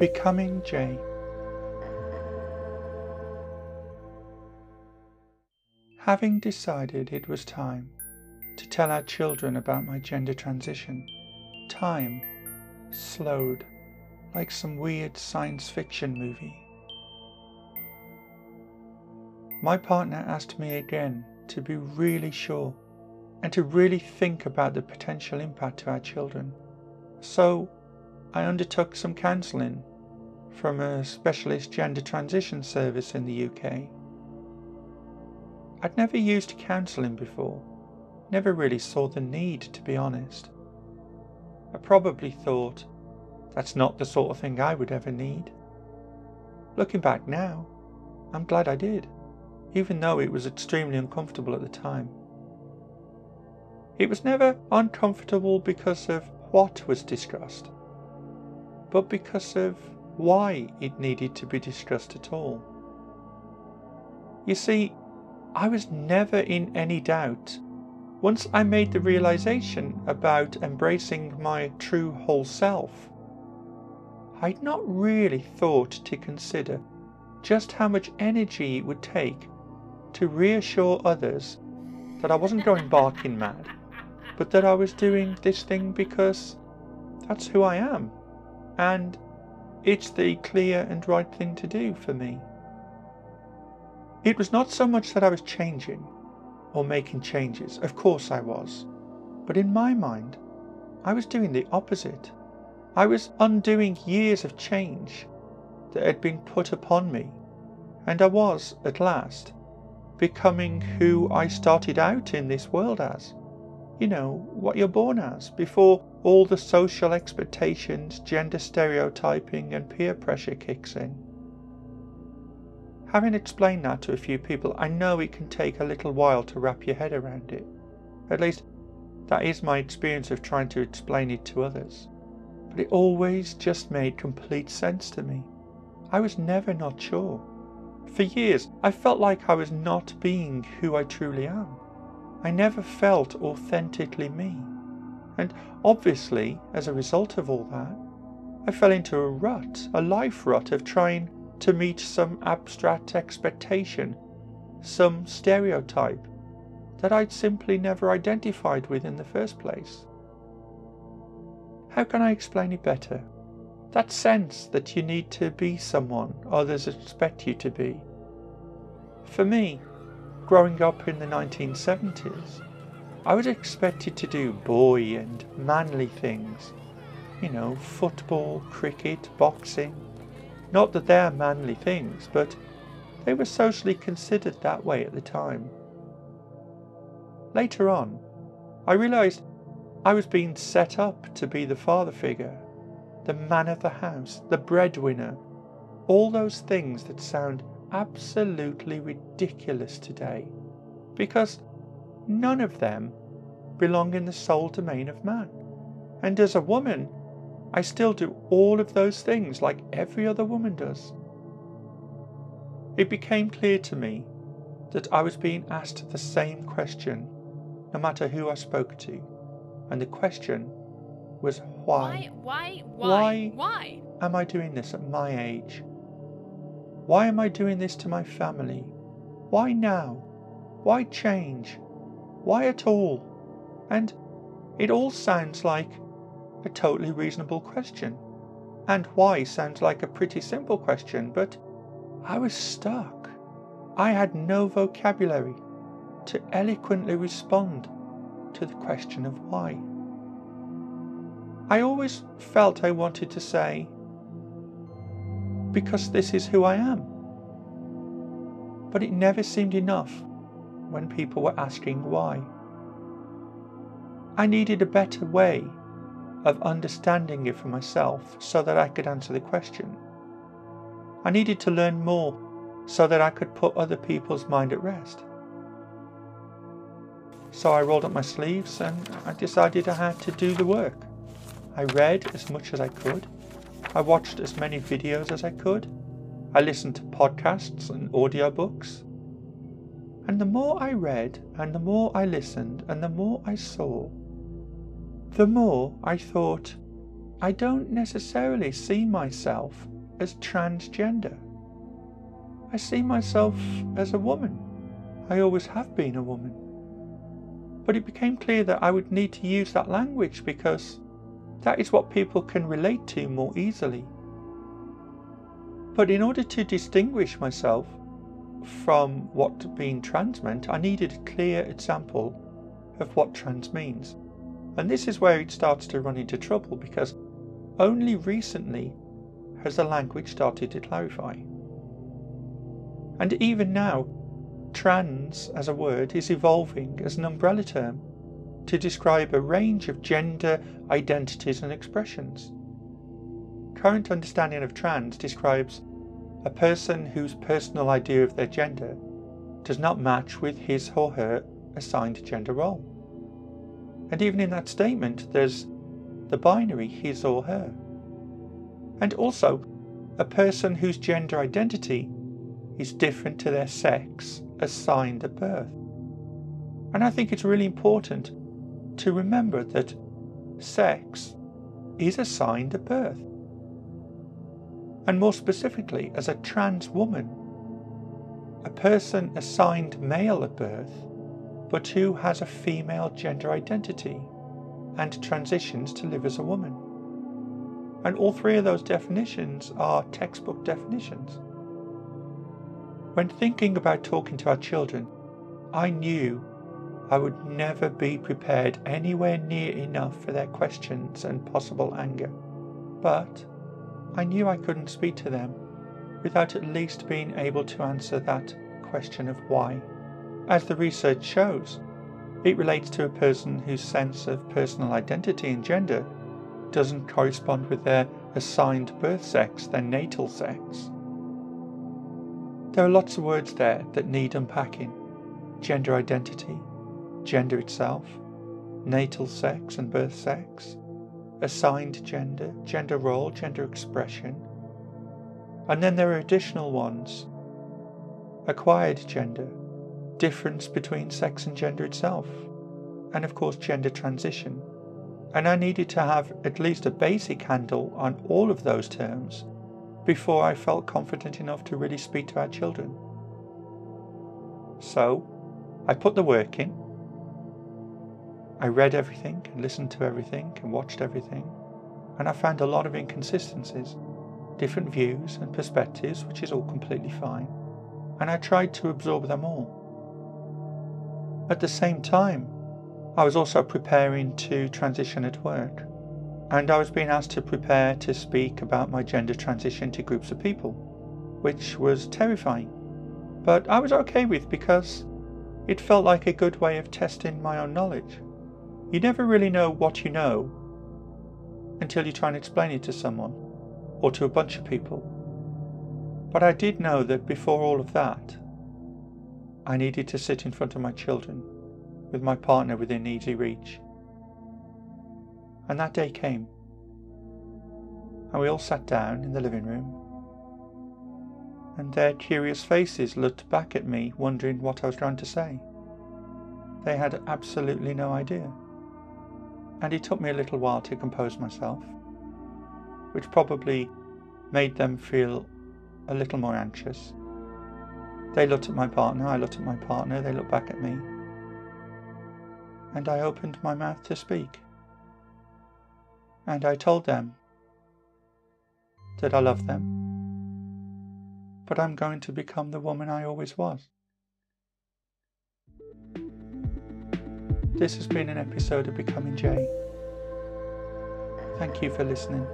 Becoming Jay. Having decided it was time to tell our children about my gender transition, time slowed like some weird science fiction movie. My partner asked me again to be really sure and to really think about the potential impact to our children. So I undertook some counselling from a specialist gender transition service in the UK. I'd never used counselling before, never really saw the need to be honest. I probably thought that's not the sort of thing I would ever need. Looking back now, I'm glad I did, even though it was extremely uncomfortable at the time. It was never uncomfortable because of what was discussed, but because of why it needed to be discussed at all. You see, I was never in any doubt once I made the realization about embracing my true whole self. I'd not really thought to consider just how much energy it would take to reassure others that I wasn't going barking mad, but that I was doing this thing because that's who I am, and it's the clear and right thing to do for me. It was not so much that I was changing or making changes, of course I was, but in my mind, I was doing the opposite. I was undoing years of change that had been put upon me, and I was, at last, becoming who I started out in this world as. You know, what you're born as, before all the social expectations, gender stereotyping, and peer pressure kicks in. Having explained that to a few people, I know it can take a little while to wrap your head around it. At least, that is my experience of trying to explain it to others. But it always just made complete sense to me. I was never not sure. For years, I felt like I was not being who I truly am. I never felt authentically me. And obviously, as a result of all that, I fell into a rut, a life rut of trying to meet some abstract expectation, some stereotype that I'd simply never identified with in the first place. How can I explain it better? That sense that you need to be someone others expect you to be. For me, growing up in the 1970s, I was expected to do boy and manly things. You know, football, cricket, boxing, not that they're manly things, but they were socially considered that way at the time. Later on, I realised I was being set up to be the father figure, the man of the house, the breadwinner, all those things that sound absolutely ridiculous today, because none of them belong in the sole domain of man. And as a woman, I still do all of those things like every other woman does. It became clear to me that I was being asked the same question no matter who I spoke to. And the question was why? Why? Why? Why? Why, am I doing this at my age? Why am I doing this to my family? Why now? Why change? Why at all? And it all sounds like a totally reasonable question. And why sounds like a pretty simple question, but I was stuck. I had no vocabulary to eloquently respond to the question of why. I always felt I wanted to say, because this is who I am. But it never seemed enough when people were asking why. I needed a better way of understanding it for myself so that I could answer the question. I needed to learn more so that I could put other people's mind at rest. So I rolled up my sleeves and I decided I had to do the work. I read as much as I could. I watched as many videos as I could. I listened to podcasts and audiobooks. And the more I read and the more I listened and the more I saw, the more I thought, I don't necessarily see myself as transgender. I see myself as a woman. I always have been a woman. But it became clear that I would need to use that language because that is what people can relate to more easily. But in order to distinguish myself from what being trans meant, I needed a clear example of what trans means. And this is where it starts to run into trouble because only recently has the language started to clarify. And even now, trans as a word is evolving as an umbrella term to describe a range of gender identities and expressions. Current understanding of trans describes a person whose personal idea of their gender does not match with his or her assigned gender role. And even in that statement, there's the binary his or her. And also, a person whose gender identity is different to their sex assigned at birth. And I think it's really important to remember that sex is assigned at birth. And more specifically, as a trans woman, a person assigned male at birth, but who has a female gender identity and transitions to live as a woman. And all three of those definitions are textbook definitions. When thinking about talking to our children, I knew I would never be prepared anywhere near enough for their questions and possible anger. But I knew I couldn't speak to them without at least being able to answer that question of why. As the research shows, it relates to a person whose sense of personal identity and gender doesn't correspond with their assigned birth sex, their natal sex. There are lots of words there that need unpacking gender identity, gender itself, natal sex and birth sex, assigned gender, gender role, gender expression. And then there are additional ones acquired gender, difference between sex and gender itself, and of course gender transition. And I needed to have at least a basic handle on all of those terms before I felt confident enough to really speak to our children. So, I put the work in. I read everything and listened to everything and watched everything, and I found a lot of inconsistencies, different views and perspectives, which is all completely fine, and I tried to absorb them all. At the same time, I was also preparing to transition at work and I was being asked to prepare to speak about my gender transition to groups of people, which was terrifying. But I was okay with because it felt like a good way of testing my own knowledge. You never really know what you know until you try and explain it to someone or to a bunch of people. But I did know that before all of that, I needed to sit in front of my children with my partner within easy reach and that day came. And we all sat down in the living room, and their curious faces looked back at me, wondering what I was trying to say. They had absolutely no idea. And it took me a little while to compose myself, which probably made them feel a little more anxious. They looked at my partner, I looked at my partner, they looked back at me, and I opened my mouth to speak and I told them that I love them, but I'm going to become the woman I always was. This has been an episode of Becoming Jay. Thank you for listening.